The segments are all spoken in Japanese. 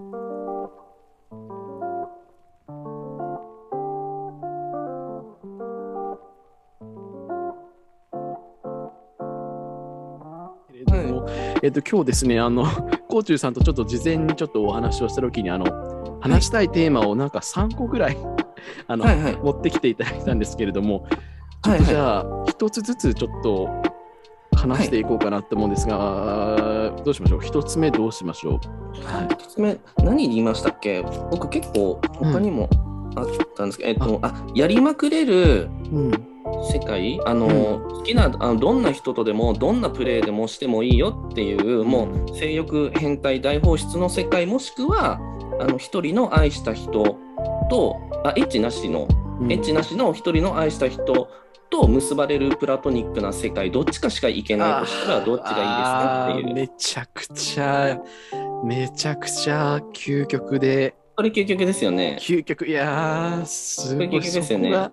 えっと、今日ですね、あの、コーチューさんとちょっと事前にちょっとお話をしたときに、あの、話したいテーマをなんか3個ぐらい、あの、はいはい持ってきていただいたんですけれども、ちょ。っとじゃあ、一つずつちょっと話していこうかなと思うんですが、どうしましょう？一つ目どうしましょう？はい。一つ目、何言いましたっけ？僕結構他にもあったんですけど、えっと、あ、やりまくれるうん。世界？あの、好きなあのどんな人とでもどんなプレーでもしてもいいよっていうもう性欲変態大放出の世界もしくはあの一人の愛した人とあエッチなしの、うん。エッチなしの一人の愛した人と結ばれるプラトニックな世界どっちかしかいけないとしたらどっちがいいですかっていう。めちゃくちゃ、めちゃくちゃ究極で、それ究極ですよね。究極、いやー、すごい、究極ですよね。わ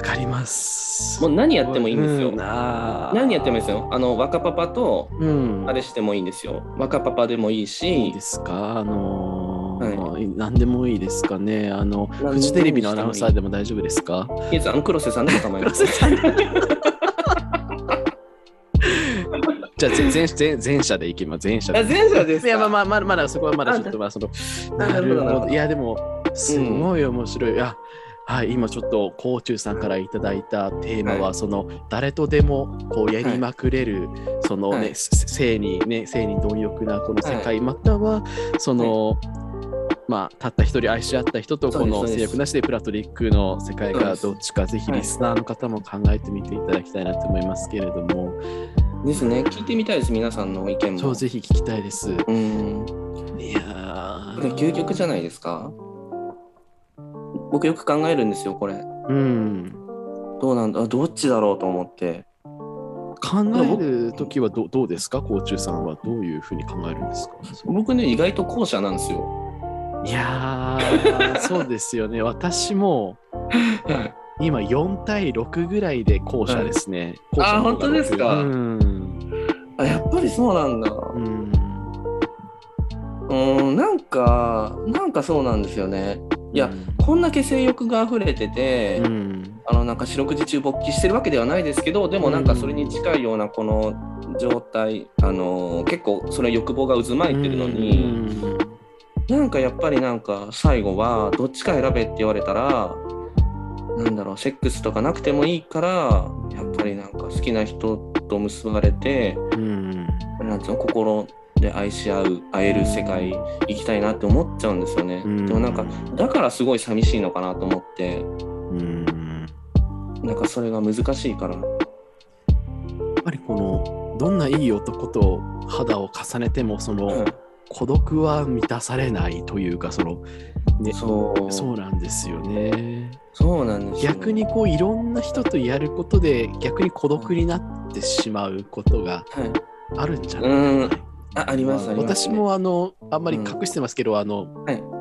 かります。もう何やってもいいんですよ。うあー。何やってもいいですよ。あの若パパとうん。あれしてもいいんですよ。若パパでもいいいしいですか？あのー何でもいいですかね。あの、フジテレビのアナウンサーでも大丈夫ですか？いいですあの黒瀬さんでも構いません じゃあ、ぜ前前前者でいきます。前者で。あ前者ですか？いや、まあまあ、まだまだそこはまだあちょっと、まあ、その、ななるほど。いや、でも、すごい面白い。いや、はい、今ちょっと、コーチューさんからいただいたテーマは、はその、誰とでも、こう、やりまくれる、そのね、性に、ね、性に貪欲なこの世界、または、その、まあ、たった一人愛し合った人とこのそうですそうです性欲なしでプラトリックの世界がどっちかぜひリスナーの方も考えてみていただきたいなと思いますけれども、ですね聞いてみたいです皆さんの意見も。そうぜひ聞きたいです。うんいやこれー究極じゃないですか？僕よく考えるんですよこれ。うん。どうなんだあどっちだろうと思って。考えるときはどどうですか、コーチューさんは？どういうふうに考えるんですか？僕ね意外と後者なんですよいやー、そうですよね。私も今4対6ぐらいで後者ですね。後者の方があ本当ですか？うん。あやっぱりそうなんだうん。うんなんかなんかそうなんですよねいやこんだけ性欲が溢れてて、うん。あのなんか四六時中勃起してるわけではないですけどでもなんかそれに近いようなこの状態、あの結構それは欲望が渦巻いてるのに、なんかやっぱりなんか最後はどっちか選べって言われたらなんだろうセックスとかなくてもいいからやっぱりなんか好きな人と結ばれてうん。なんつうの心で愛し合う会える世界行きたいなって思っちゃうんですよね。うんでもなんかだからすごい寂しいのかなと思ってうん。なんかそれが難しいから。やっぱりこのどんないい男と肌を重ねてもその、うん孤独は満たされないというかその、ね、そう。そうなんですよね。そうなんですよ逆にこういろんな人とやることで逆に孤独になってしまうことがはい、あるんじゃないうん。かな。あありますあります、私もあのあんまり隠してますけど、あの、はい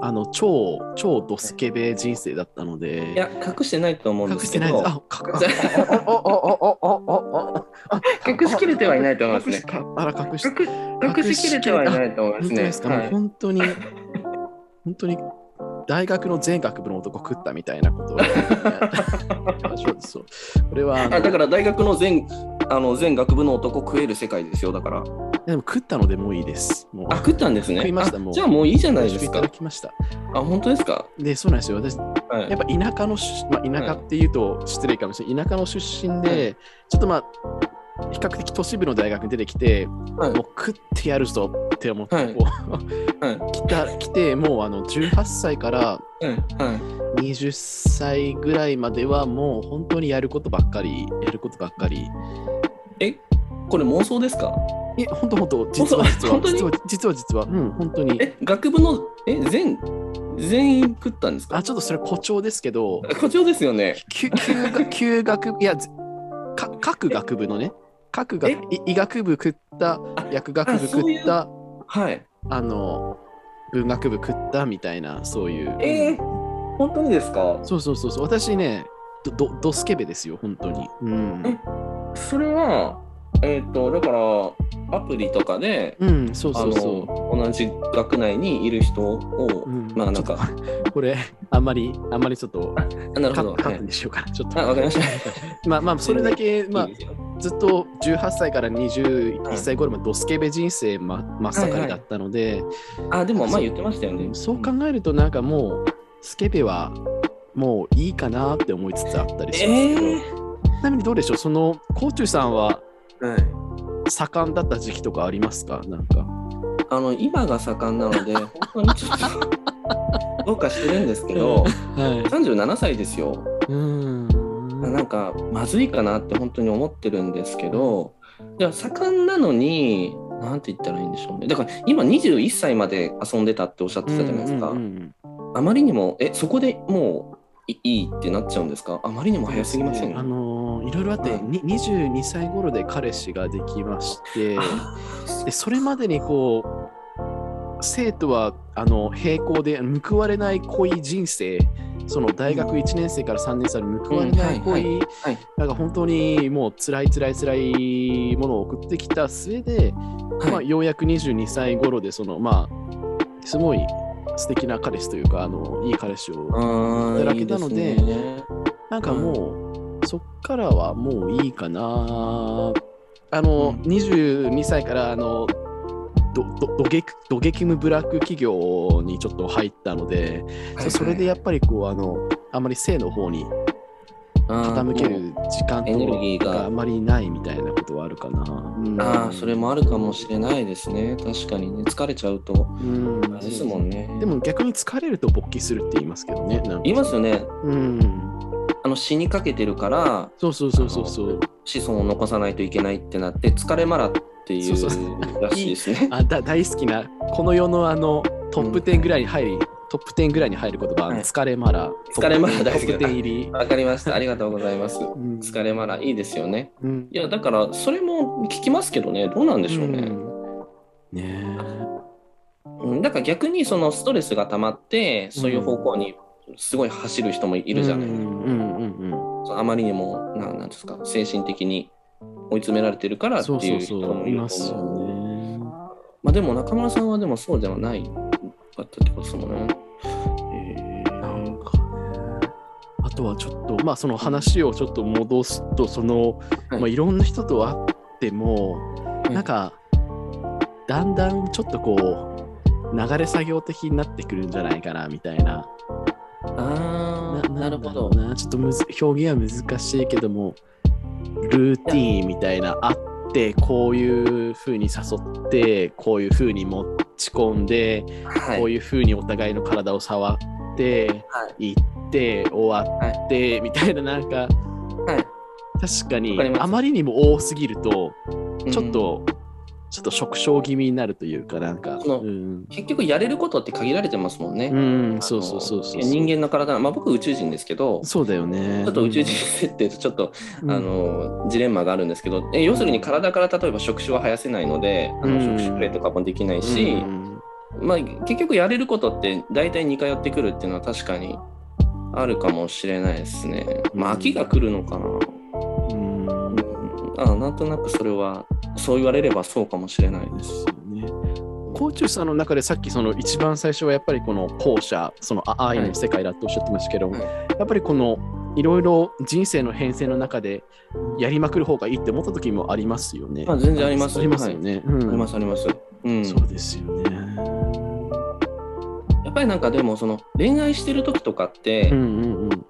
あの超超ドスケベ人生だったのでいや隠してないと思うんで隠してないです。あ、隠おおおおおおお隠しきれてはいないと思いますね。あら隠し隠隠しきれてはいないと思いますね。本当ですか、もうはい本当に、本当に大学の全学部の男食ったみたいなことを、そ うそう。これはあだから大学の全あの全学部の男食える世界ですよだから。でも食ったのでもういいです。もうあ食ったんですね。食いましたもうあじゃあもういいじゃないですかいただ。きました。あ本当ですか？で、そうなんですよ。私、はいやっぱ田舎のし、まあ、田舎っていうと失礼かもしれない。田舎の出身で、ちょっとまあ、比較的都市部の大学に出てきて、はいもう食ってやるぞって思って、はいこう、はい来て、もうあの18歳からはいはい。20歳ぐらいまではもう本当にやることばっかり、やることばっかり。え？これ妄想ですか？え、本当本当、実は実は実は実は実は、うん、本当に。え学部のえ全全員食ったんですか？あ、。ちょっとそれ誇張ですけど、誇張ですよね。旧旧学 いやずか各学部のね各学医学部食った薬学部食ったはい。あの文学部食ったみたいなそういう。えー、本当にですか？そうそうそうそう。私ねどどドスケベですよ本当に。うん。えそれはえっ、とだからアプリとかで、うん、そうあそう。その同じ学内にいる人を、う。うん。まあなんかこれ、あんまり、あんまりちょっとあなるほど、カットはい、にしようかな。ちょっと。あわかりました。まあまあ、それだけ、まあずっと18歳から21歳頃までドスケベ人生ま真っ盛りだったので、あでもまあ言ってましたよね。そう考えるとなんかもうスケベはもういいかなって思いつつあったりしますけど、えちなみにどうでしょう？そのコーチュさんはーはい。盛んだった時期とかありますか？なんか。あの今が盛んなので 本当にちょっとどうかしてるんですけどはい。37歳ですよ。うん。なんかまずいかなって本当に思ってるんですけどじゃあ盛んなのになんて言ったらいいんでしょうね。だから今21歳まで遊んでたっておっしゃってたじゃないですか、あまりにもえそこでもういいいってなっちゃうんですか？あまりにも早すぎません？あのーいろいろあって、はい。に22歳頃で彼氏ができましてあでそれまでにこう生徒はあの並行で報われない恋人生その大学1年生から3年生の報われない恋、なんか本当にもう辛い辛い辛いものを送ってきた末で、はい。まあ、ようやく22歳頃でそのまあすごい素敵な彼氏というかあのいい彼氏をあーだらけなのでいね。なんかもう、そっからはもういいかな。あの、うん。22歳からあのドドドゲクドゲキムブラック企業にちょっと入ったので、はい。それでやっぱりこうあのあまり性の方に傾ける時間エネルギーが。あまりないみたいなことはあるかな。うん。ああそれもあるかもしれないですね。確かにね。疲れちゃうと。ですもんね。でも逆に疲れると勃起するって言いますけどね。言いますよね。うん。あの死にかけてるからそうそうそうそうそう。子孫を残さないといけないってなって疲れマラっていうそうそうらしいですね。あだ大好きなこの世のあのトップ10ぐらいに入り、トップ10ぐらいに入る言葉は、はい。疲れマラ疲れマラ大好きトップ10入り、わかりました。ありがとうございます。うん疲れマラいいですよね。うん。いやだからそれも聞きますけどね。どうなんでしょうね、うん。ねうん、だから逆にそのストレスが溜まってそういう方向にすごい走る人もいえるじゃない、うん。うん。うん。そのあまりにもなんなんですか精神的に追い詰められてるからっていうう人もいるとますよ思う。ね。まあでも中村さんはでもそうではないかったってことですもんね。えーなんかね。あとはちょっとまあその話をちょっと戻すとその、はい。いまあ、いろんな人と会っても、いなんかだんだんちょっとこう流れ作業的になってくるんじゃないかなみたいな。ああ、なるほど。なちょっとむず表現は難しいけども、ルーティーンみたいな、あって、こういう風に誘って、こういう風に持ち込んで、はい。こういう風にお互いの体を触って、はい。行って、終わって、みたいな、なんか、はい。確かにあまりにも多すぎると、うんちょっと、ちょっと縮小気味になるというか、なんか、そのうん、結局やれることって限られてますもんね。うん、そうそうそうそう。人間の体、まあ僕宇宙人ですけど、そうだよね。ちょっと宇宙人設定とちょっと、うん、あのジレンマがあるんですけど、え要するに体から例えば触手は生やせないので、あのうん触手プレイとかもできないうんし、まあ結局やれることって大体似通ってくるっていうのは確かにあるかもしれないですね。まあ秋が来るのかな。あなんとなくそれはそう言われればそうかもしれないで。ですすよね。コーチューさんの中でさっきその一番最初はやっぱりこの後者、そのあ愛の世界だとおっしゃってましたけど、はいやっぱりこのいろいろ人生の変遷の中でやりまくる方がいいって思った時もありますよね。まあ全然ありますありますよね。うんありますあります。うん、そうですよね。やっぱりなんかでもその恋愛してる時とかってうんうんうん。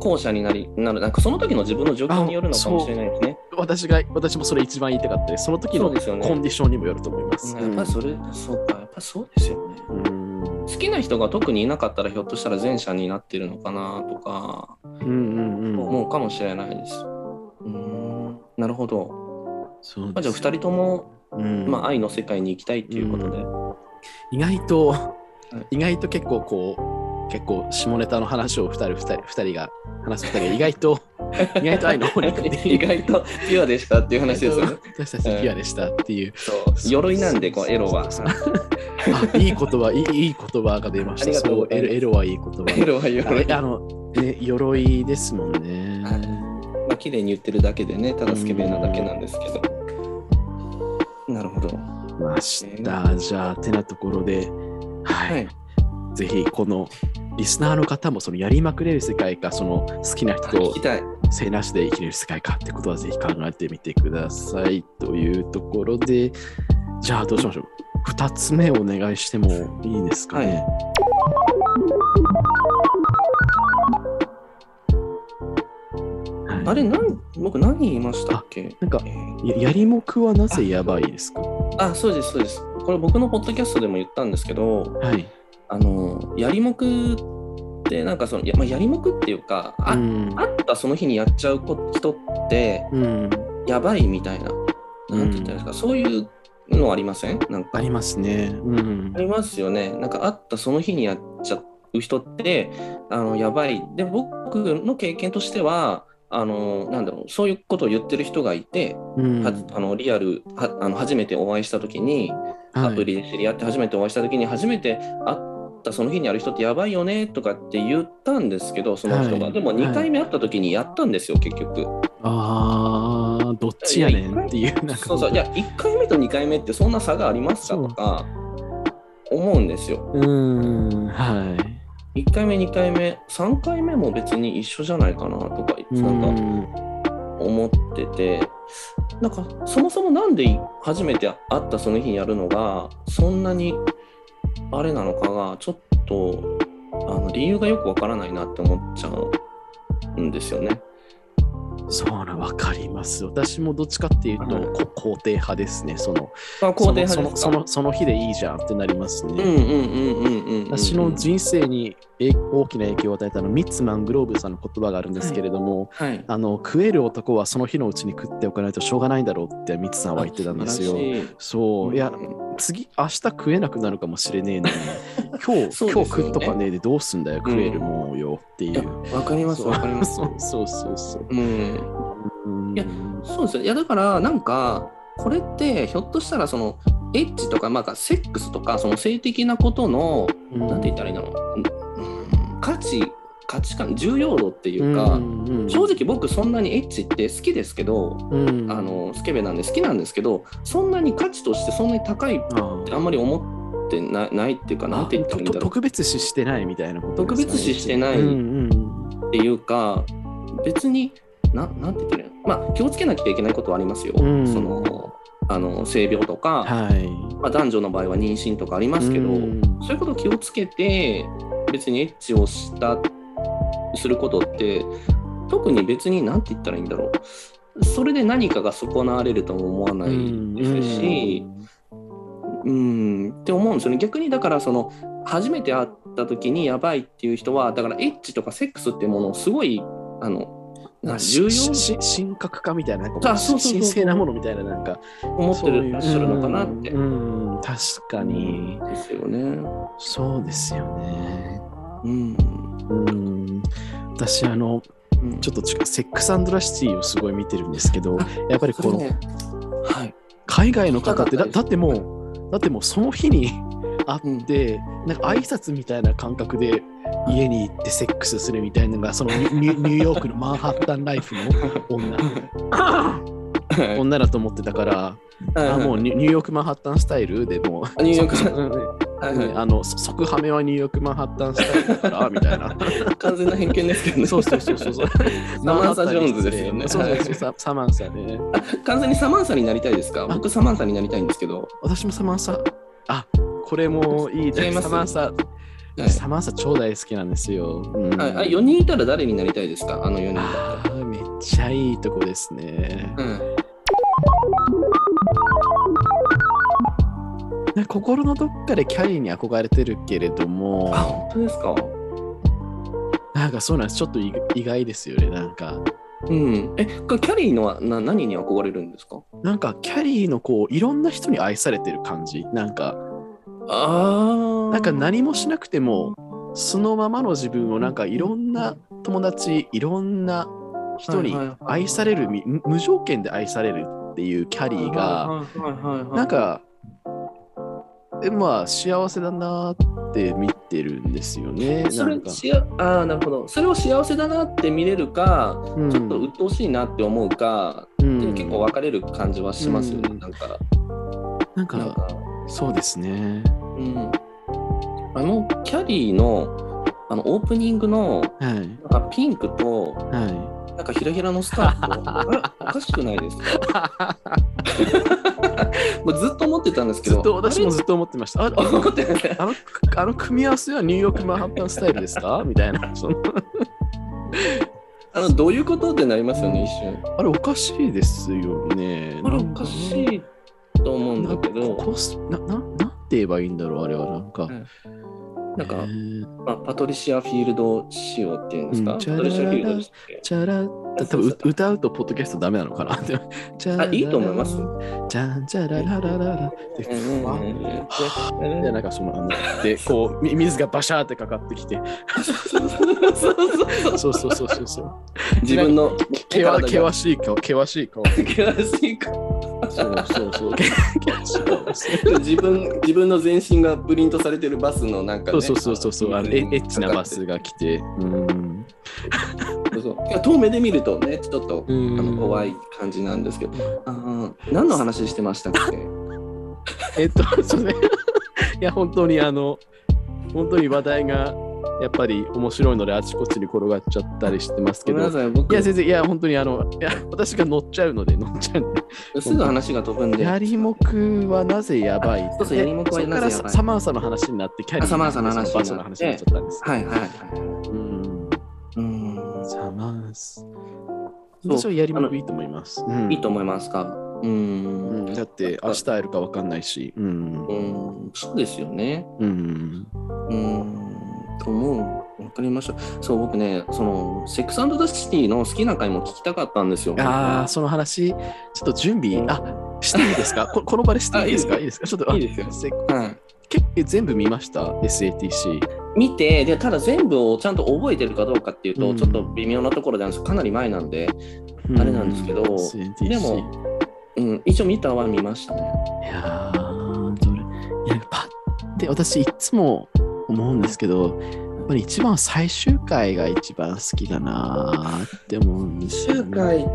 後者になりなるなんかその時の自分の状況によるのかもしれないですね。私が私もそれ一番言いたかったです。その時のコンディションにもよると思います。うんやっぱりそれ、そうかやっぱそうですよね。うん好きな人が特にいなかったらひょっとしたら前者になってるのかなとかうんうんうん。思うかもしれないです。うんなるほど。そうまあ、じゃあ2人とも、うんまあ、愛の世界に行きたいっていうことで。意外と、い意外と結構こう、結構下ネタの話を二人、二人、二人が話す二人が意外と、意外と愛の方に意外とピュアでしたっていう話ですよね。私たちピュアでしたっていう。そう鎧なんでこうエロは。あいい言葉、いいいい言葉が出ました。そうエロはいい言葉。エロは鎧。ああの、ね、鎧ですもんね。はいまあ綺麗に言ってるだけでね、ただスケベなだけなんですけど。なるほど。ました。じゃあ、てなところで、はい。はい。ぜひ、このリスナーの方も、そのやりまくれる世界か、その好きな人と。せいなしで生きれる世界かってことは、ぜひ考えてみてください。というところで、じゃあ、どうしましょう？2つ目お願いしてもいいですかね？はいあれ、なん僕何言いましたっけ？なんかやりもくはなぜやばいですか？あ、そうです、そうです。これ僕のポッドキャストでも言ったんですけど、はい。あの、やりもくって、なんかその、や,、まあ、やりもくっていうか、あ、うんあったその日にやっちゃうこ人って、うん、やばいみたいな、なんて言ったらいいですか、そういうのありません？なんかありますね。うんあ。りますよね。なんかあったその日にやっちゃう人ってあのやばい。で僕の経験としてはあのなんだろうそういうことを言ってる人がいて、うんはあのリアルはあの初めてお会いした時にアプリで知り合って初めてお会いした時に初めて会ったその日にある人ってやばいよねとかって言ったんですけどその人が、はいでも2回目会った時にやったんですよ結局。ああ、どっちやねんっていう。なんかそうそういや1回目と2回目ってそんな差がありますかとか思うんですよ。うん、はい。1回目、2回目、3回目も別に一緒じゃないかなとか、うなんかん思ってて、なんかそもそもなんで初めて会ったその日にやるのが、そんなにあれなのかが、ちょっとあの理由がよくわからないなって思っちゃうんですよね。そうな、わかります。私もどっちかっていうと、はいこ肯定派ですね。その、あ、肯定派そのそのその日でいいじゃんってなりますね。うんうんうんうんうんうん。私の人生にえ大きな影響を与えたのミッツマングローブさんの言葉があるんですけれども、はい。あの食える男はその日のうちに食っておかないとしょうがないだろうってミッツさんは言ってたんですよそう、いや、うん次、明日食えなくなるかもしれねえのに、今日、ね今日食っとかねえでどうすんだよ、食えるもんよっていう。わかりますわかります。そうそうそうそう。うん。うんいやそうですよ。いやだからなんかこれってひょっとしたらそのエッチとかまあセックスとかその性的なことのうんなんて言ったらいいんだろう、うん価値価値観重要度っていうか、んうん正直僕そんなにエッチって好きですけど、うん。あのスケベなんで好きなんですけどそんなに価値としてそんなに高いってああんまり思ってなないっていうかなんて言ったらいいんだろう。と特別視してないみたいなことね別視してないうんっていうか別にななんて言ったらいいの？まあ気をつけなきゃいけないことはありますよ。うん。そのあの性病とか、はい。まあ、男女の場合は妊娠とかありますけど、うん。そういうことを気をつけて別にエッチをしたすることって特に別に何て言ったらいいんだろうそれで何かが損なわれるとも思わないですし、うん、って思うんですよね逆にだからその初めて会った時にやばいっていう人はだからエッチとかセックスっていうものをすごいあの重要神格化みたいな、なんかあそうそうそう神聖なものみたいな、なんか、思ってるらっしゃるのかなって。うん、うん確かに、ですよね。そうですよね。うん。うん、私、あの、うん。ちょっとセックスラシティをすごい見てるんですけど、やっぱりこの、ね。はい。海外の方ってだだってもうだってもうその日に会って、なんか挨拶みたいな感覚で家に行ってセックスするみたいなのがそのニューヨークのマンハッタンライフの女。女だと思ってたから、あもうニューヨークマンハッタンスタイルでもうニューヨーク はいはい。あのそ即ハメはニューヨークマンハッタンスタイルだからみたいな。完全な偏見ですけどね。そうそうそうそう。そ うサマンサ・ジョーンズですよね。そうそうそう。ササマンサね。完全にサマンサになりたいですか？僕サマンサになりたいんですけど。私もサマンサ。あこれもいい違います。サマンサ。はい。サマンサ超大好きなんですよ。うん。はい、あ4人いたら誰になりたいですか？あの4人だあーめっちゃいいとこですね。と。うん心のどっかでキャリーに憧れてるけれどもあ、、本当ですか？なんかそうなんです。ちょっと意意外ですよね。なんか、うん。え、キャリーのはな何に憧れるんですか？なんかキャリーのこう、いろんな人に愛されてる感じ。なんか、ああ。なんか何もしなくても、そのままの自分をなんかいろんな友達、いろんな人に愛される、み無条件で愛されるっていうキャリーが、なんか、えまあ幸せだなって見てるんですよね。それしあなるほどそれを幸せだなって見れるか、うんちょっと鬱陶しいなって思うか、うんで結構分かれる感じはしますよね、うんなんかなんかそうですね。うん、あのキャリーのあのオープニングのはい。なんかピンクとはなんかひらひらのスカートあれおかしくないですか？もうずっと思ってたんですい。けどずっと、私もずっと思ってました。ああのあのあの組み合わせはニューヨークマンハッタンスタイルですか？みたいな。そのあのどういうことってなりますよね一瞬あれおかしいですよね。あれおかしいと思うんだけどコスなななんて言えばいいんだろうあれはなんか。うんなんか、まあ、パトリシア・フィールド仕様っていうんですか、うん、パトリシア・フィールド仕様。チャラ多分歌うとポッドキャストダメなのかな？あいいと思います？じゃんじゃららららら、で、なんかその、あので、こう、水がバシャーってかかってきて、そうそうそう。そうそう。自分のけ険しい顔、険しい顔。険しい顔。そうそうそう。自分自分の全身がプリントされてるバスのなんか、ね、そうそうそうそう。あのエエッチなバスが来て。うん。そうそう。遠目で見るとねちょっとあうん。の怖い感じなんですけど、あー何の話してましたっけ？えっと、そうね。いや、本当にあの、本当に話題がやっぱり面白いので、あちこちに転がっちゃったりしてますけど。ごめんないさい僕や、全然、いや、本当にあの、いや、私が乗っちゃうので、乗っちゃうんで。すぐ話が飛ぶんでヤリモクはなぜやばいそうそうヤリモクはなぜやばいサマンサの話になって、キャリーあサマンサの話になってバスの話になっちゃったんです。はいはいはいうん。うんサマンサ。そう私はヤリモクいいと思います。うんいいと思いますか？ううんん、だって、明日会えるか分かんないし。うん。うんそうですよねうん。うんと思う。わかりました。そう僕ねそのセックスダシティの好きな回も聞きたかったんですよ。ああ、その話、ちょっと準備、あ、していいですか？こ この場でしていいですか？あいいですか？ちょっと、あいいですよ。せはい。結構全部見ました ?SATC。見てでただ全部をちゃんと覚えてるかどうかっていうと、うん。ちょっと微妙なところなんですかなり前なんで、あれなんですけど SATC でもうん、一応見たは見ましたね。いやー、どれ、いや、パッて、私いつも思うんですけど、やっぱり一番最終回が一番好きだなーって思うんですよ、ね。回、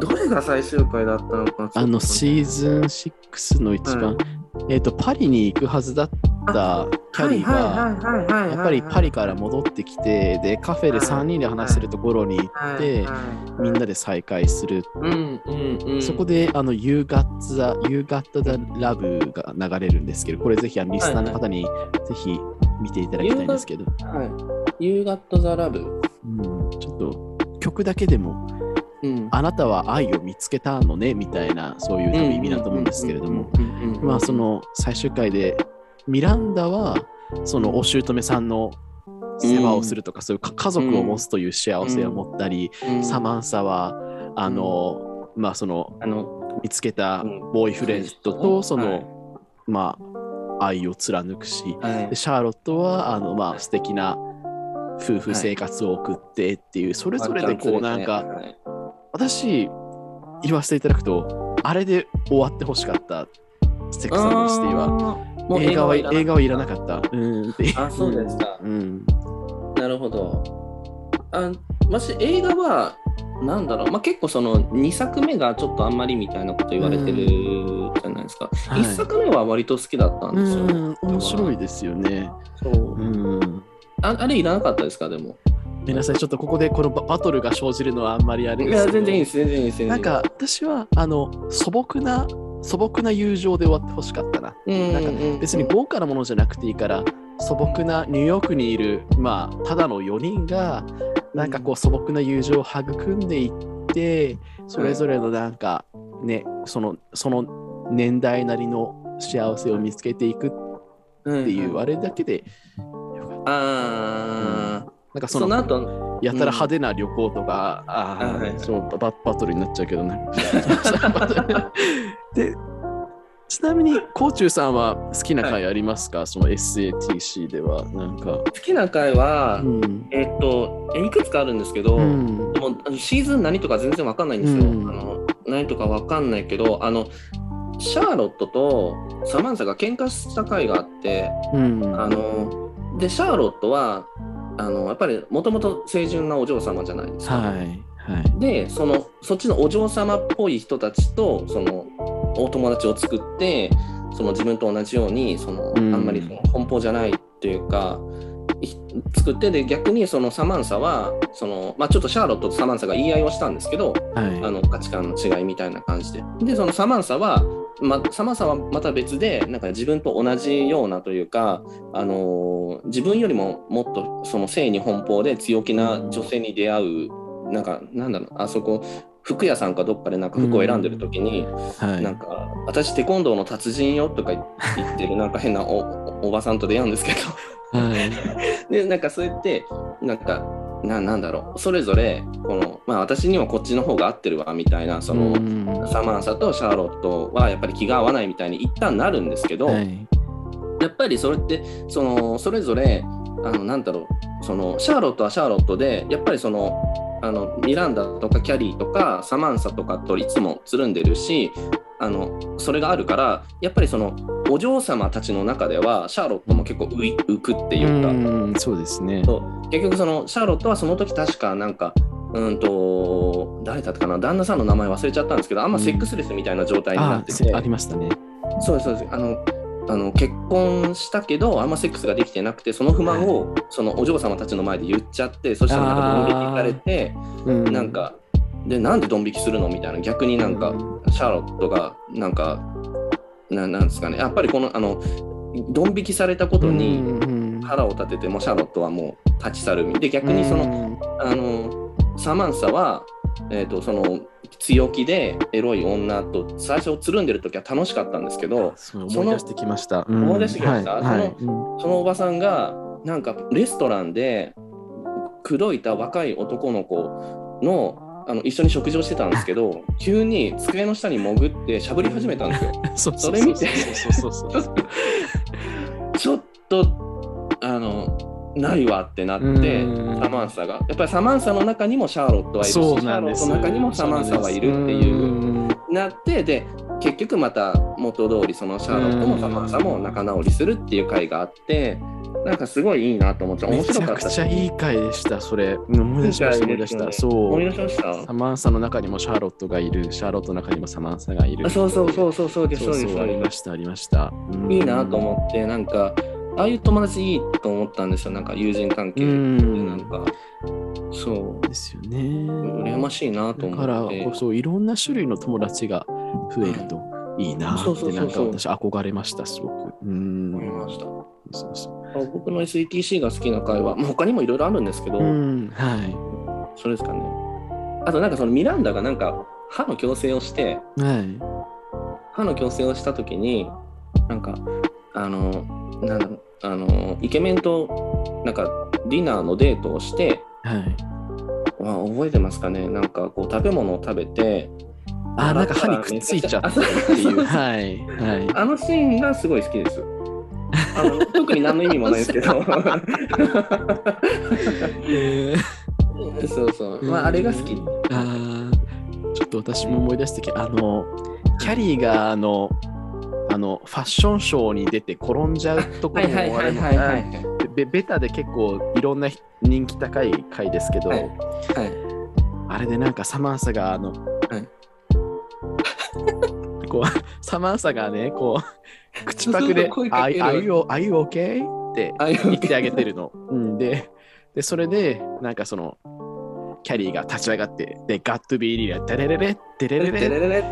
どれが最終回だったのかあのシーズン6の一番、えっ、と、パリに行くはずだったキャリーが、やっぱりパリから戻ってきて、で、カフェで3人で話してるところに行って、みんなで再会する。う。んうんうん、そこで、あの、You Got the, you got the Love が流れるんですけど、これぜひ、あのリスナーの方にぜひ見ていただきたいんですけど、はい。You got the love。うん、ちょっと曲だけでも、うん。あなたは愛を見つけたのね、みたいな、そういう多分意味だと思うんですけれども、まあ、そ、の最終回で、ミランダは、そのお姑さんの世話をするとか、そういうか家族を持つという幸せを持ったり、うんサマンサは、あの、まあ、その、あの、見つけたうん。ボーイフレンドと、その、はい。まあ、愛を貫くし、はいでシャーロットは、あの、まあ、素敵な夫婦生活を送ってっていう、それぞれでこう、なんか、はい私、言わせていただくと、あれで終わってほしかった、セックスアンドシティは。はもう映画は映映画はいらなかった。うんってあ、そうですか。うん。なるほど。あもし映画は、なんだろう、まあ、結構その2作目がちょっとあんまりみたいなこと言われてるじゃないですか。はい1作目は割と好きだったんですよ。うん、面白いですよね。そううん。ああれいらなかったですか、でも。ごめんなさい、ちょっとここでこのババトルが生じるのはあんまりあれいや、ですけど。全然いいです、全然いいです。ないんか、私は、あの、素朴な、素朴な友情で終わってほしかったな。うんなんか別に豪華なものじゃなくていいから、素朴なニューヨークにいる、まあ、ただの4人が、なんかこう素朴な友情を育んでいって、それぞれのなんか、ね、その、その年代なりの幸せを見つけていくっっていう、あれだけで、ああ、なんかそのその後、やたら派手な旅行とか、ああ、あはいそうババトルになっちゃうけどね。で、ちなみに、コーチューさんは好きな回ありますか、その SATC では。なんか。好きな回は、うん。えっと、えいくつかあるんですけど、うんでシーズン何とか全然わかんないんですよ。うんあの何とかわかんないけど、あの、シャーロットとサマンサが喧嘩した回があって、うん。あの、で、シャーロットは、あの、やっぱりもともと清純なお嬢様じゃないですか。はい。はい。で、その、そっちのお嬢様っぽい人たちと、その、お友達を作って、その自分と同じようにその、うん。あんまりその奔放じゃないというかい作ってで逆にそのサマンサはその、まあ、ちょっとシャーロットとサマンサが言い合いをしたんですけどはい。あの価値観の違いみたいな感じで。でそのサマンサは、ま、サマンサはまた別でなんか自分と同じようなというか、あのー自分よりももっとその性に奔放で強気な女性に出会うなんかなんだろうあそこ服屋さんかどっかでなんか服を選んでる時に、はい。なんか私テコンドーの達人よとか言ってるなんか変なおばさんと出会うんですけど。はい。でなんかそうやってなんかななんだろう。それぞれこの、まあ、私にはこっちの方が合ってるわみたいなその、うん。サマンサとシャーロットはやっぱり気が合わないみたいに一旦なるんですけど、はい。やっぱりそれってそのそれぞれあのなんだろう。そのシャーロットはシャーロットでやっぱりそのあのミランダとかキャリーとかサマンサとかといつもつるんでるしあのそれがあるからやっぱりそのお嬢様たちの中ではシャーロットも結構浮くっていうか、うんそうですね。そう。結局そのシャーロットはその時確かなんかうんと誰だったかな旦那さんの名前忘れちゃったんですけどあんまセックスレスみたいな状態になってて、あせありましたね。そうですそうです。あのあの結婚したけどあんまセックスができてなくてその不満をそのお嬢様たちの前で言っちゃってそしたらなんかドン引きされてうん。なんかでなんでドン引きするのみたいな。逆になんかうシャーロットがなんかななんですかね。やっぱりこのあのドン引きされたことにうん腹を立ててもうシャーロットはもう立ち去るで逆にそのうん。あのサマンサは、えー、とその強気でエロい女と最初つるんでる時は楽しかったんですけどそう思い出してきました。うん。思い出してきました？はいはい。そそのおばさんがなんかレストランで口説いた若い男の子のあの一緒に食事をしてたんですけど 急に机の下に潜ってしゃぶり始めたんですよ。うんそれ見てちょっとあのないわってなってうん。サマンサが。やっぱりサマンサの中にもシャーロットはいるしシャーロットの中にもサマンサはいるっていう。なってで結局また元通りそのシャーロットもサマンサも仲直りするっていう回があってなんかすごいいいなと思って面めちゃ白かったくちゃいい回でしたそれ。うん思い出しました思い出した。そ思いう出しました？サマンサの中にもシャーロットがいるシャーロットの中にもサマンサがいるあそう。そうそうそうそうですそうそうあそうです。そうでりましたありました。いいなと思ってなんかああいう友達いいと思ったんですよ。なんか友人関係うでん。なんかそう。ですよね。羨ましいなとだから思ってこそいろんな種類の友達が増えるといいなってなんか私憧れましたすごく。うん。思いました。そうそう僕の SETC が好きな回は、まあ、他にもいろいろあるんですけど、うん。はそれですかね。あとなんかそのミランダがなんか歯の矯正をしていはい。歯の矯正をした時になんかあのなんあのイケメンとなんかディナーのデートをして、はい。まあ、覚えてますかね？なんかこう食べ物を食べてあなんか歯にくっついちゃったっていう。はいはい。あのシーンがすごい好きです。あの特に何の意味もないですけど。えー そうそう、まあ、あれが好き。あーちょっと私も思い出したけどあのキャリーがあのあのファッションショーに出て転んじゃうところもはいはいはいはいはいはい。ベベタで結構いろんな人気高い回ですけど、はいあれでなんかサマンサがあの、こうサマンサがねこう 口パクで「そうそう声 Are かける are you, are you okay?」って言ってあげてるの。うん、ででそれでなんかそのキャリーが立ち上がってで Got to Be Real がテレレレテレレレテレレレ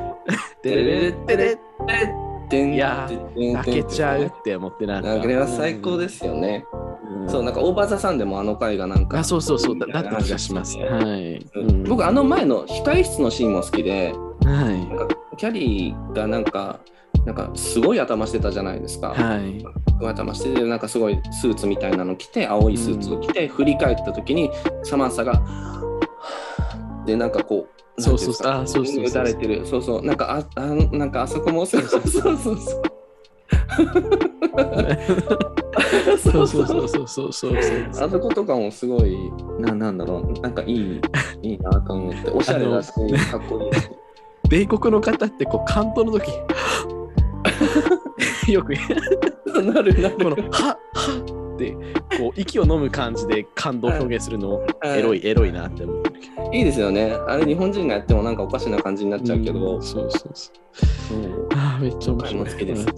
テレレレテレてんいや泣けちゃうって思ってなんか。あれは最高ですよね。うん。そうなんかオーバーザサンでもあの回がなんかあそうそうそうだだった気がします。はい。うん僕あの前の控室のシーンも好きではいなんかキャリーがなんかなんかすごい頭してたじゃないですか。はい。すごい頭しててなんかすごいスーツみたいなの着て青いスーツを着て、振り返った時にサマンサがでなんかこうそうそうそう。あそうそう打たれてるそうそう。なんかああなんかあそこもそう。そうそうそう。そうそうそう。そうそうそうそうあそことかもすごいななんだろう。なんかいいいいなと思って。おしゃれだしかっこいい。米国の方ってこう関東の時。よく。なるなる。この「はは」ってこう息を飲む感じで感動表現するのエロいエロいなって思ってる。いいですよねあれ日本人がやってもなんかおかしな感じになっちゃうけど、んそうそうそうそうあめっちゃ面白い。好きです。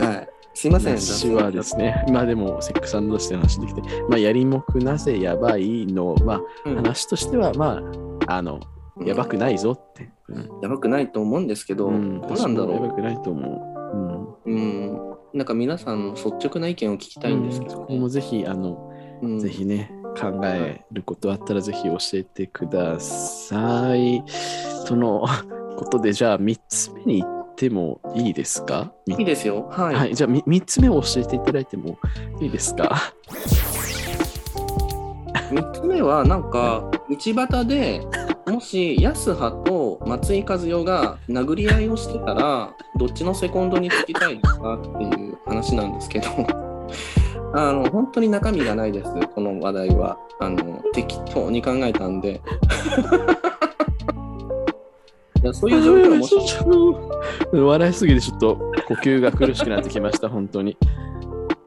はい。すいません。私はですね、まあでも、セックスドシティの話できて、まあ、やりもくなぜやばいの、まあ、うん話としては、まあ、あの、やばくないぞって。うんやばくないと思うんですけど、うん、どうなんだろ私もやばくないと思う。うん。なんか皆さんの率直な意見を聞きう。たいんですけど、うんここもぜひ、あの、うんぜひね、考えることあったらぜひ教えてください。そのことで、じゃあ3つ目に行ってもいいですか？いいですよ。はい。はい、じゃあ 3, つ目を教えていただいてもいいですか？3つ目はなんか道端でもし安葉と松井和代が殴り合いをしてたらどっちのセコンドにつきたいですかっていう話なんですけどあの本当に中身がないです。この話題は。あの適当に考えたんで。いやそういう状況もしちょ笑いすぎてちょっと呼吸が苦しくなってきました、本当に。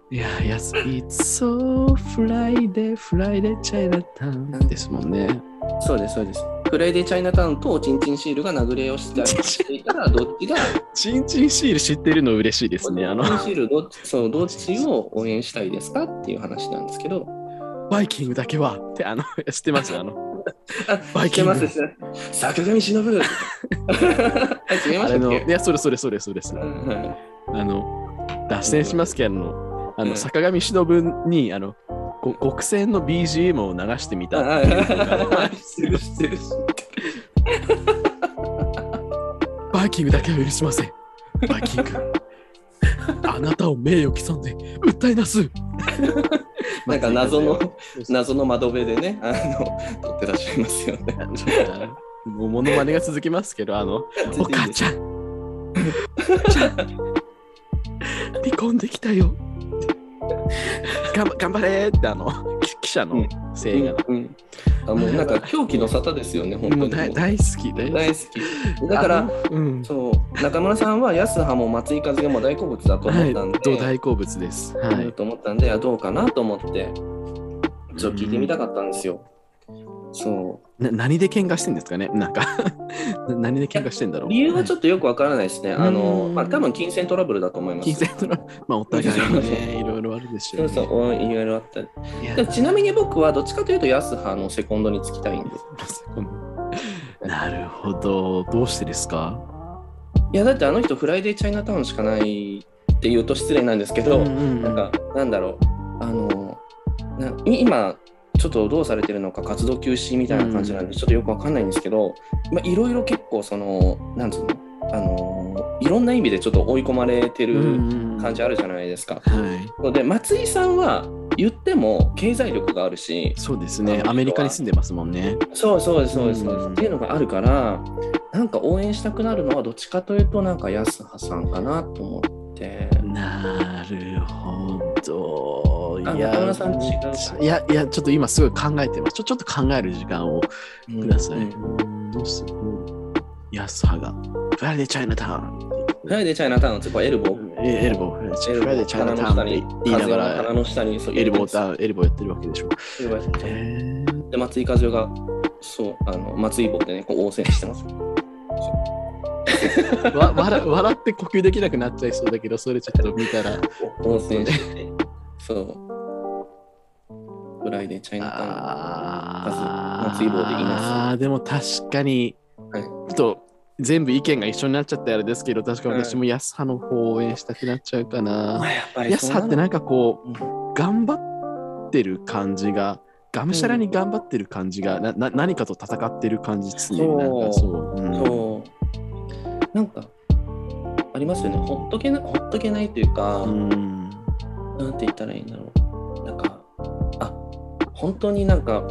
いや、Yes, it's so Friday, Friday, Chinatown ですもんね。そうですそうですフライデーチャイナタウンとチンチンシールが殴り合いをしてしていたらどっちが チンチンシール知ってるの嬉しいですね。あの、チンシールどっちそうどっちを応援したいですかっていう話なんですけど。バイキングだけはって、あの、知ってます？あの、あ、バイキング知ってます。坂上忍。はい、違いまあれの、したっけ？いや、それそれそれそれあの、脱線しますけど、あの、坂上忍に、あの、ご極戦の BGM を流してみたあっていうのがあ知ってる知ってる。バイキングだけは許しません。バイキング。あなたを名誉毀損で訴えなす。なんか謎の謎の窓辺でね、あの、撮ってらっしゃいますよね。もうモノマネが続きますけど、あの、お母ちゃん。ちゃん。離婚できたよ。頑張れってあのき記者の声援が、うんうんあもうなんか狂気の沙汰ですよね、本当に。大大好き大好大好き。だからうん、そう、中村さんは安葉も松井風がもう大好物だと思はいったんで、ど大好物です。はい。と思ったんで、あどうかなと思って、ちょっと聞いてみたかったんですよ。そな何で喧嘩してんですかね？なんかな 何で喧嘩してんだろう？う理由はちょっっとよくわからないですね。あのう、んまあ多分金銭トラブルだと思います。金銭のまあお互いにね いろいろあるでしょね。そううそう、おいろいろあったり。ちなみに僕はどっちかというと安葉のセコンドにつきたいんです。なるほど。どうしてですかいや、だってあの人フライデーチャイナタウンしかないって言うと失礼なんですけど、んなんか、なんだろう、あの、ない今、ちょっとどうされてるのか活動休止みたいな感じなんで、ちょっとよくわかんないんですけど、まあ、いろいろ結構、その、なんつうの、あの、いろんな意味でちょっと追い込まれてる感じあるじゃないですか。はい。ので、松井さんは言っても経済力があるし、そうですね。アメリカに住んでますもんね。そうそうです、そうです、そうです。うんっていうのがあるから、なんか応援したくなるのはどっちかというと、なんか安葉さんかなと思って。なる。あいや中村さん違うかいや、いや、ちょっと今すごい考えてます。ちょちょっと考える時間をうんください。うんどうする？安葉が。フライデーチャイナタウン。フライデーチャイナタウンってこうエルボー。えエルボー。フライデーチャイナタウンって言いなが鼻ら、の下にそうエルボータエルボーやってるわけでしょ。エルボーやってへで、松井和代が、そう、あの松井棒でね、こう応戦してます。ーわ笑笑って呼吸できなくなっちゃいそうだけど、それちょっと見たら。応戦して、そう。フライデーチャイナタウン。あ松井棒でいまあーでも確かに、はいちょっと全部意見が一緒になっちゃってあれですけど、確か私も安葉の方を応援したくなっちゃうかな。やっぱり安葉ってなんかこうんう、頑張ってる感じが、がむしゃらに頑張ってる感じが、なな何かと戦ってる感じ常になんかそう。うんそう。なんか、ありますよね。ほっとけなほっとけないというか、うんなんて言ったらいいんだろう。なんか、あ本当になんか、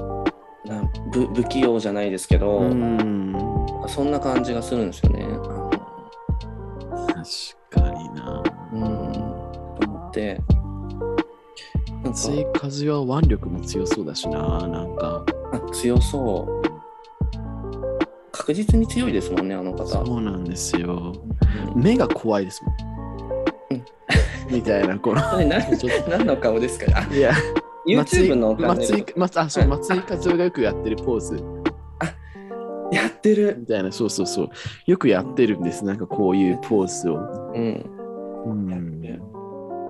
不不器用じゃないですけど、うんそんな感じがするんですよね。確かにな。うん、と思って。松井風は腕力も強そうだしな、なんか。あ強そう。確実に強いですもんね、あの方。そうなんですよ。うん目が怖いですもん。うん みたいな、この。何何の顔ですか？あいや、YouTube の松井松井あそう松井風がよくやってるポーズ。やってる。みたいな、そうそうそう。よくやってるんです。なんかこういうポーズを。うん。うん、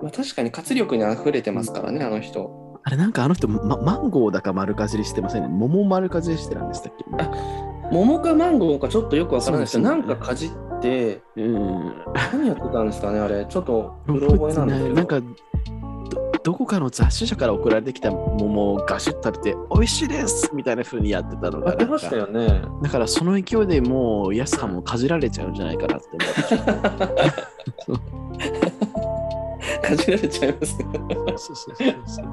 まあ、確かに活力に溢れてますからね、あの人。あれなんかあの人、ま、マンゴーだか丸かじりしてません？ね。桃丸かじりしてたんでしたっけ桃かマンゴーかちょっとよくわからないですけど、なんかかじって、うん。何やってたんですかね、あれ。ちょっと、うろ覚えなんですけど。なんかど、どこかの雑誌社から送られてきた桃をガシッと食べて、美味しいですみたいな風にやってたのがなんかやってましたよね。だからその勢いでもう、ヤスさんもかじられちゃうんじゃないかなって思って かじられちゃいます。そうそうそうそう。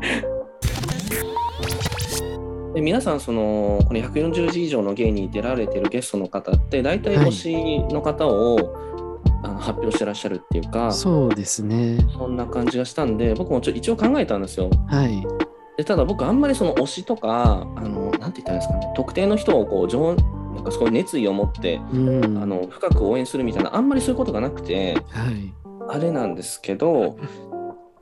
で皆さん、その、この140字以上の芸に出られてるゲストの方って、大体はい推しの方を、あの発表してらっしゃるっていうか、そうですね。そんな感じがしたんで、僕もちょ一応考えたんですよ。はい。でただ僕あんまりその推しとかあのなんて言ったらいいんですかね特定の人をこう情なんかすごい熱意を持ってうん。あの深く応援するみたいなあんまりそういうことがなくてはい。あれなんですけど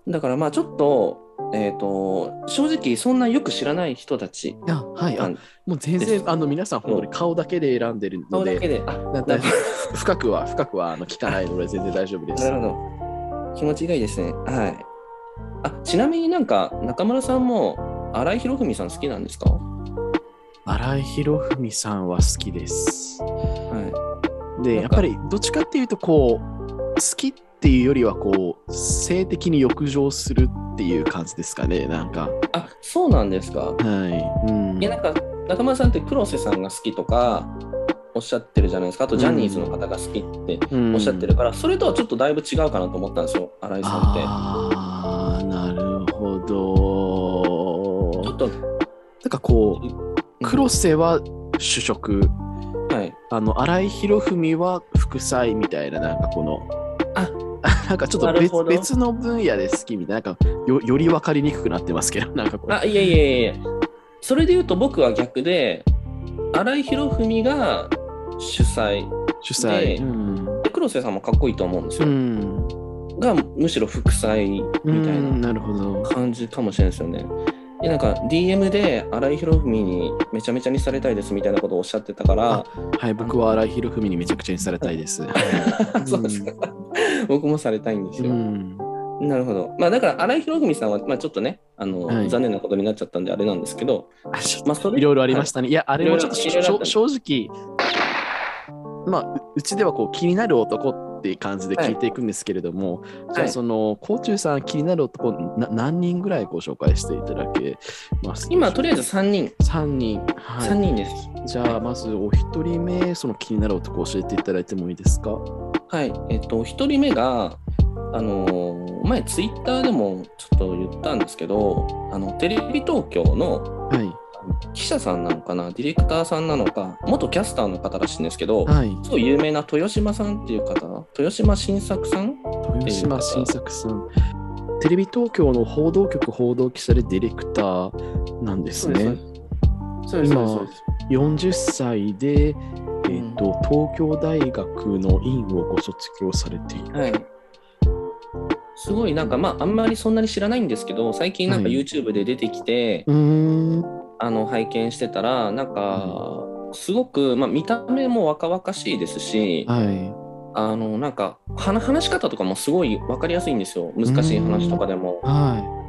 だからまあちょっと,、えー、と正直そんなよく知らない人たちあ、はい。あ、もう全然あの、皆さん本当に顔だけで選んでるの顔だけで、深くは、深くはあの聞かないので全然大丈夫です。なるほど。気持ちがいいですね。はい。あちなみになんか中村さんも新井博文さん好きなんですか？荒井博文さんは好きです。はで、なんか。やっぱりどっちかっていうと、こう、好きっていうよりは、こう、性的に欲情するっていう感じですかね、なんか。いあそうなんですか？はい。うんいやなんか中村さんって黒瀬さんが好きとかおっしゃってるじゃないですか？あとジャニーズの方が好きっておっしゃってるから、それとはちょっとだいぶ違うかなと思ったんですよ新井さんって。ああ、なるほど。ちょっとなんかこう、黒瀬は主食、はいあの、荒井博文は副菜みたいな、なんかこの、あ なんかちょっと別の分野で好きみたいな、なんかよより分かりにくくなってますけど、なんかこう。あいやいやいやそれで言うと僕は逆で新井博文が主催主催。でうん。で黒瀬さんもかっこいいと思うんですうよ、ん。がむしろ副催みたいうんな。感じかもしれないですよね。でなんか DM で新井博文にめちゃめちゃにされたいですみたいなことをおっしゃってたから、はい、僕は荒井博文にめちゃくちゃにされたいです。そうですか。僕もされたいんですよ。うん。なるほど。まあだから新井博文さんは、まあ、ちょっとねあの、はい残念なことになっちゃったんであれなんですけど、まあそれいろいろありましたね。いや、あれもちょっと正直、まあ、ううちではこう気になる男っていう感じで聞いていくんですけれども、じゃあその、甲虫さん気になる男な、何人ぐらいご紹介していただけます？今とりあえず3人、3人。はい、3人です。じゃあ、まずお一人目、その気になる男を教えていただいてもいいですか？はい。えっと、1人目が、あのー前ツイッターでもちょっと言ったんですけど、あのテレビ東京のはい。記者さんなのかな、ディレクターさんなのか、元キャスターの方らしいんですけど、はい。すごい有名な豊島さんっていう方、豊島新作さん？豊島新作さん。テレビ東京の報道局報道記者でディレクターなんですね。そうです、今そうです。40歳で、えーと東京大学の院をご卒業されている。はい。すごいなんかまああんまりそんなに知らないんですけど最近なんかはい YouTube で出てきて、うーん。あの拝見してたらなんかすごく、まあ、見た目も若々しいですしはい。あのなんか話話し方とかもすごい分かりやすいんですよ難しい話とかでも。はい。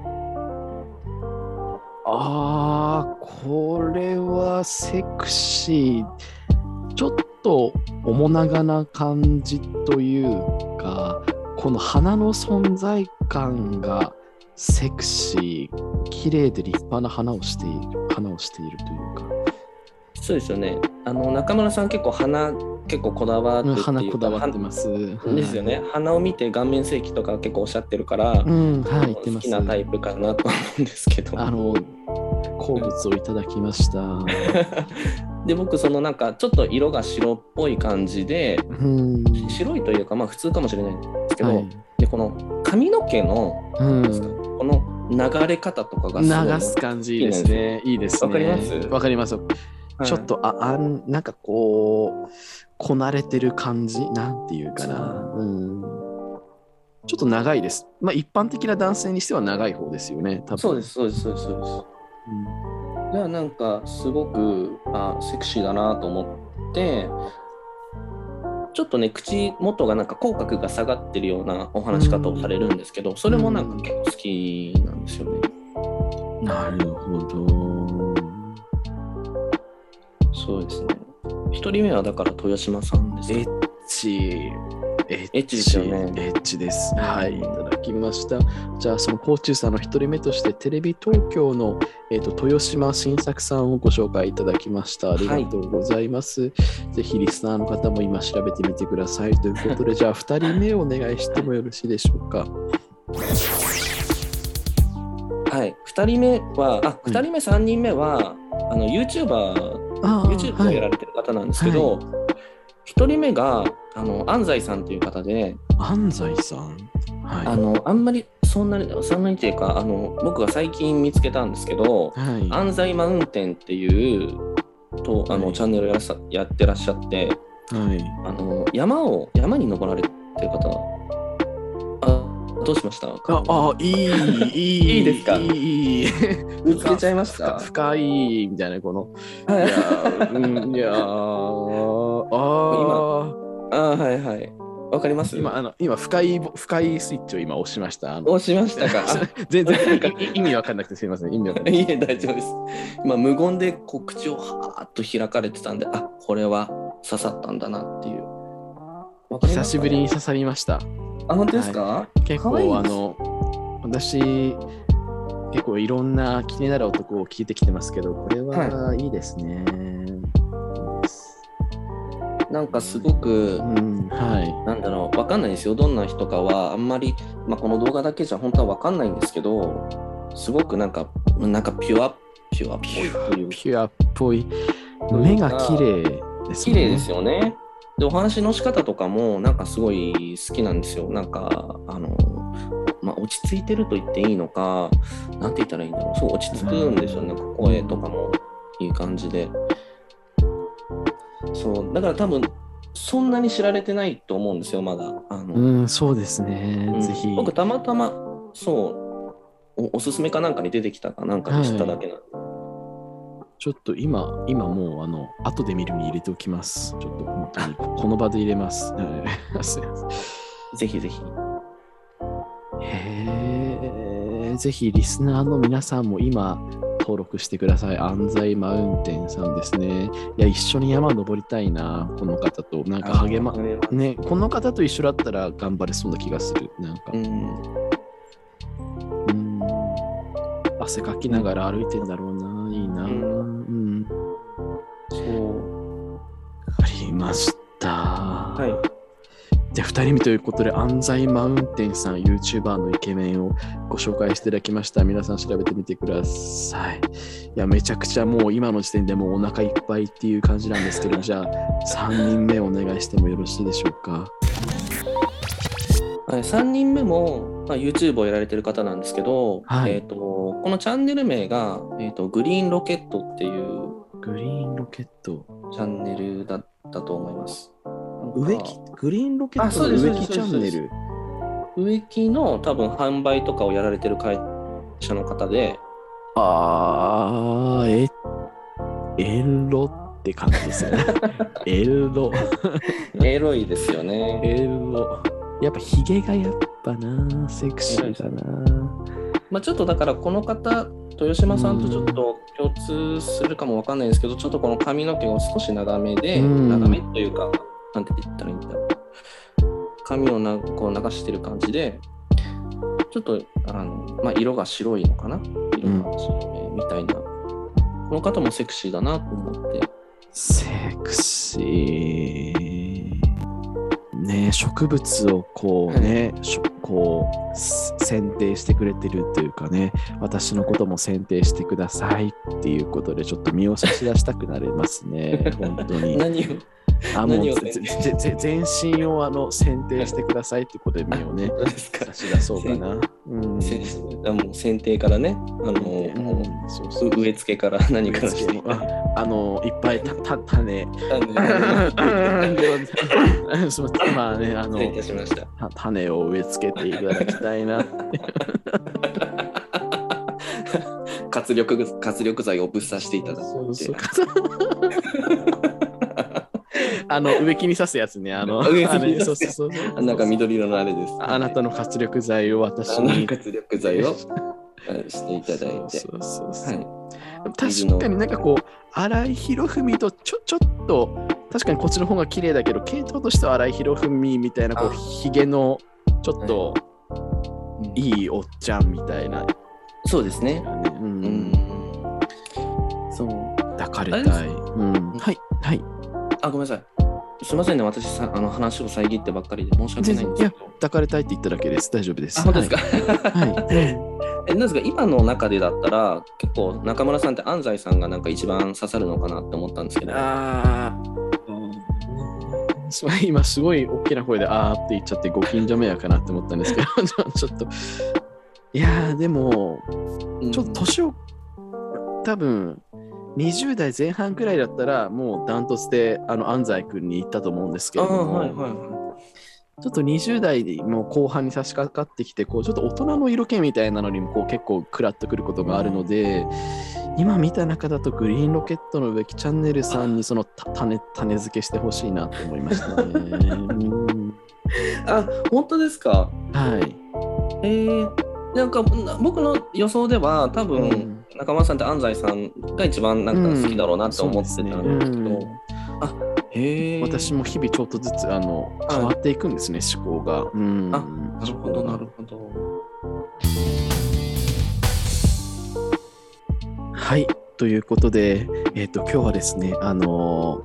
ああ、これはセクシー。ちょっと面長な感じというか、この花の存在感がセクシー。綺麗で立派な花をしている、花をしているというか。そうですよねあの中村さん結構花結構こだわって花こだわってます。はですよね、花を見て顔面積とか結構おっしゃってるから、うん、はい。好きなタイプかなと思うんですけど。あの、好物をいただきました。で僕そのなんかちょっと色が白っぽい感じでうん。白いというかまあ普通かもしれないんですけど、はい。でこの髪の毛の、うん。この流れ方とかが流す感じですね。いいですね。わかります？わかります。はいちょっと、あ、あん、なんかこう、こなれてる感じ？なんていうかな。うん。ちょっと長いです。まあ一般的な男性にしては長い方ですよね。多分。そうですそうですそうですそうです。じゃあなんかすごくあセクシーだなと思ってちょっとね口元がなんか口角が下がってるようなお話し方をされるんですけどそれもなんか結構好きなんですよね。なるほど。そうですね。一人目はだから豊島さんですか？エッチ。エエッチですよねエッチです。はい、いただきました。じゃあ、そのコーチューさんの一人目として、テレビ東京の、えー、と豊島新作さんをご紹介いただきました。ありがとうございます。ぜひリスナーの方も今調べてみてください。ということで、じゃあ、二人目お願いしてもよろしいでしょうか？はい。二人目は、あ、うん二人目、三人目は、あの YouTuber、あ YouTube をやられてる方なんですけど、一、人目があの安西さんという方で、安西さん？はい。あのあんまりそんなにそんなにっていうかあの僕が最近見つけたんですけど、はい。安西マウンテンっていうとあの、はいチャンネルをややってらっしゃってはい。あの山を山に登られてる方あどうしました？あ、あ、いい、いい、いいですか？いい、いい。見つけちゃいました？深いみたいな、この。はいいやー、うん、いやー、あ あはいはいわかります？ー今、あの、今、深い、深いスイッチを今押しました。押しましたか？全然、かい意味わかんなくてすみません。意味わかんない。いえ大丈夫です今無言でこう口をはーっと開かれてたんであこれは刺さったんだなっていう久しぶりに刺さりました。あ本当ですか、結構、可愛いですあの、私、結構いろんな気になる男を聞いてきてますけど、これはいいですね。いいなんかすごくうん、はい。なんだろうわかんないですよどんな人かはあんまり、まあ、この動画だけじゃ本当はわかんないんですけどすごくなんかなんかピュアピュアっぽいピュアっぽい。目が綺麗です綺麗ですよね。でお話の仕方とかもなんかすごい好きなんですよ。なんかあの、まあ、落ち着いてると言っていいのかなんて言ったらいいんだろうそう落ち着くんですよね、なんか声とかもいい感じで。そうだから多分そんなに知られてないと思うんですよまだ。あのうん、そうですね。うんぜひ。僕たまたまそうおおすすめかなんかに出てきたかなんかで知っただけなんで、ちょっと今、今もう、あの、後で見るに入れておきます。ちょっと本当に、ここの場で入れます。はいすいませんぜひぜひ。へえ、ぜひリスナーの皆さんも今、登録してください。安西マウンテンさんですね。いや、一緒に山登りたいな、この方と。なんか励まね、この方と一緒だったら頑張れそうな気がする。なんかう、んうん、汗かきながら歩いてんだろうな。いいな。ううん。そうわかりました。はい。じゃあ2人目ということで、安西マウンテンさん、YouTuber のイケメンをご紹介していただきました。皆さん調べてみてください。いや、めちゃくちゃもう今の時点でもうお腹いっぱいっていう感じなんですけど、じゃあ3人目お願いしてもよろしいでしょうか？はい、3人目も、まあ、YouTube をやられてる方なんですけど、はいえー、とこのチャンネル名が、えーと、グリーンロケットっていうグリーンロケット。チャンネルだったと思います。植木、グリーンロケットの植木チャンネル。植木の多分販売とかをやられてる会社の方で、あー、え、エロって感じですよね。エロ。エロいですよね。エロ。やっぱヒゲがやっぱな、セクシーだな。まあ、ちょっとだからこの方、豊島さんとちょっと共通するかもわかんないんですけど、ちょっとこの髪の毛が少し長めで、うん長めというか、なんて言ったらいいんだろう。髪をなこう流してる感じで、ちょっとあの、まあ、色が白いのかな？色が白めみたいな。この方もセクシーだなと思って。セクシー。ね植物をこうね、しょこうす選定してくれてるというかね、私のことも選定してくださいっていうことで、ちょっと身を差し出したくなりますね、本当に。何を？あもう何をぜぜぜ全身をあの選定してくださいってことで身をね、差し出そうかな。うん、もう剪定からね、あの、うん。もうそうそう植え付けから何からしていああのいっぱいたた種。まあ ねあの失礼いたしました。た種を植え付けていただきたいな 活力活力剤をぶっ刺していただいて。そうそう あの植木に刺すやつね。あの、植木にあれ刺すそうそうそうそう。なんか緑色のあれです。あなたの活力剤を私に。活力剤を はいしていただいて。そうそうそうはい。確かになんかこう、荒井博文とちょちょっと、確かにこっちの方が綺麗だけど、系統としては荒井博文みたいな、こう、あひげのちょっといいおっちゃんみたいな。そうですね。う。うんん。そう。抱かれたい。うん。はい。はい。あ、ごめんなさい。すみませんね、私さあの話を遮ってばっかりで申し訳ないんですけど。抱かれたいって言っただけです。大丈夫です。あ、本当ですか？はい。はいえ、なんですか、今の中でだったら、結構中村さんって安西さんがなんか一番刺さるのかなって思ったんですけど。ああ。今すごい大きな声であーって言っちゃってご近所迷惑かなって思ったんですけど ちょっといやーでもうんちょっと年を多分20代前半くらいだったらもうダントツであの安西君に行ったと思うんですけあれども、はいはいはちょっと20代もう後半に差し掛かってきてこうちょっと大人の色気みたいなのにもこう結構食らってくることがあるので今見た中だとグリーンロケットの植木チャンネルさんにそのた種種付けしてほしいなと思いましたね。あ、本当ですか？はい。えー、なんかな僕の予想では多分、うん中村さんって安西さんが一番なんか好きだろうなって思ってたんですけど、そうですね。うん。あへえ私も日々ちょっとずつあのはい変わっていくんですね、思考が。うん。あなるほどなるほど。はい。ということで、えっ、と、今日はですね、あの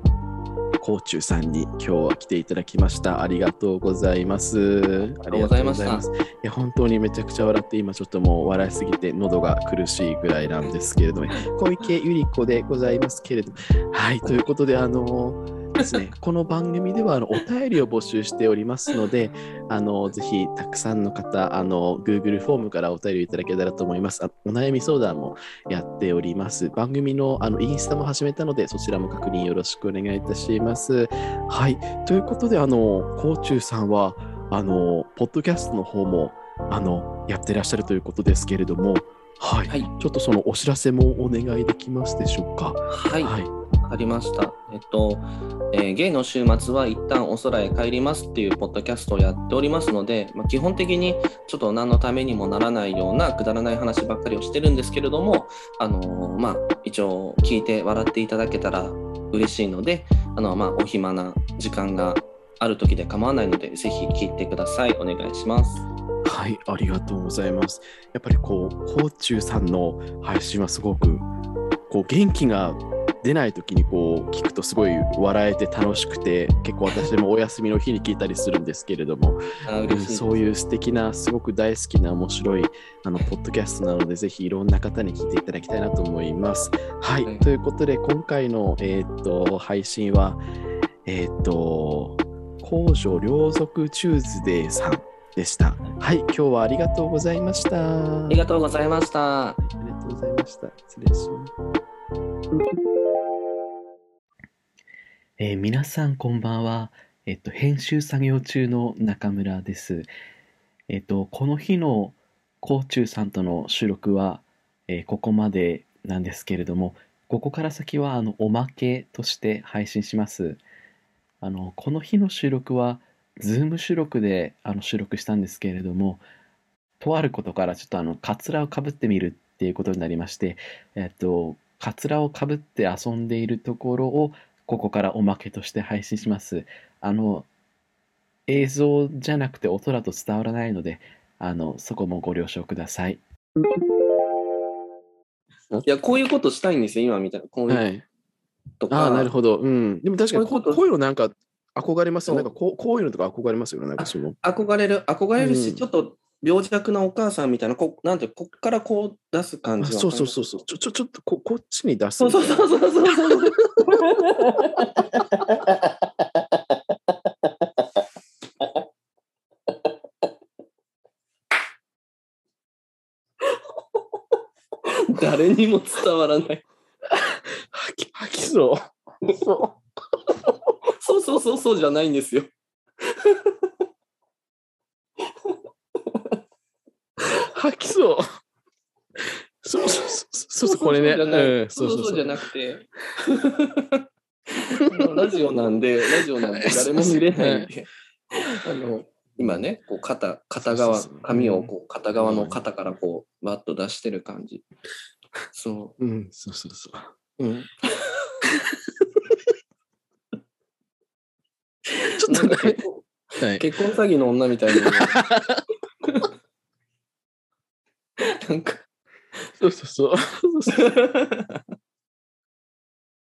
ー、コーチューさんに今日は来ていただきました。ありがとうございます。ありがとうございましたいや、本当にめちゃくちゃ笑って、今ちょっともう笑いすぎて喉が苦しいぐらいなんですけれども、小池百合子でございますけれども。はい。ということで、あのーですね、この番組ではあのお便りを募集しておりますので、あのぜひたくさんの方、あの Google フォームからお便りいただけたらと思います。あお悩み相談もやっております。番組のあのインスタも始めたので、そちらも確認よろしくお願いいたします。はい。ということで、あの、コーチューさんは、あの、ポッドキャストの方も、あの、やってらっしゃるということですけれども、はい。はいちょっとそのお知らせもお願いできますでしょうか？はいはい。ありました。えっと、えーゲイの週末は一旦お空へ帰りますっていうポッドキャストをやっておりますので、まあ、基本的にちょっと何のためにもならないようなくだらない話ばっかりをしてるんですけれども、あのーまあ、一応聞いて笑っていただけたら嬉しいので、あのまあ、お暇な時間がある時で構わないので、ぜひ聞いてください。お願いします。はい、ありがとうございます。やっぱりこう、コーチューさんの配信はすごく、こう、元気が出ない時にこう、聞くとすごい笑えて楽しくて、結構私もお休みの日に聞いたりするんですけれども、そういう素敵な、すごく大好きな面白い、あの、ポッドキャストなので、ぜひいろんな方に聞いていただきたいなと思います。はい、はいということで、今回の、えーっと、配信は、えーっと、公女両族チューズデーさんでした。はい、今日はありがとうございました。ありがとうございました。ありがとうございました。失礼します。えー皆さんこんばんは。えっと、編集作業中の中村です。えっと、この日のコーチューさんとの収録は、えーここまでなんですけれども、ここから先はあのおまけとして配信します。あの、この日の収録は、ズーム収録であの収録したんですけれども、とあることからちょっとあの、カツラをかぶってみるっていうことになりまして、えっと、カツラをかぶって遊んでいるところを、ここからおまけとして配信します。あの、映像じゃなくて音だと伝わらないので、あの、そこもご了承ください。いや、こういうことしたいんですよ、今みたいな。こういうはい。とか。ああ、なるほど。うん。でも確かにこういうのなんか憧れますよ。そうんなかこうこういうのとか憧れますよね。なんかその。憧れる、憧れるし、うんちょっと病弱なお母さんみたいな、こなんて、こっからこう出す感じはあそうそうそうそう。ちょ、ちょ、ちょっとここっちに出す。そうそうそうそうそう。誰にも伝わらない。吐き、吐きそう。そそうそうそうそうじゃないんですよ。吐きそう。そうそうそうそうそう。これね。そうん。そうそう。じゃなくて。ラジオなんで、ラジオなんで誰も見れないんで、あの、今ね、こう肩、片側、髪をこう片側の肩からこう、バッと出してる感じ。そううん、そうそうそ。う。うん。ちょっと結婚詐欺の女みたいな。なんか、そうそうそう。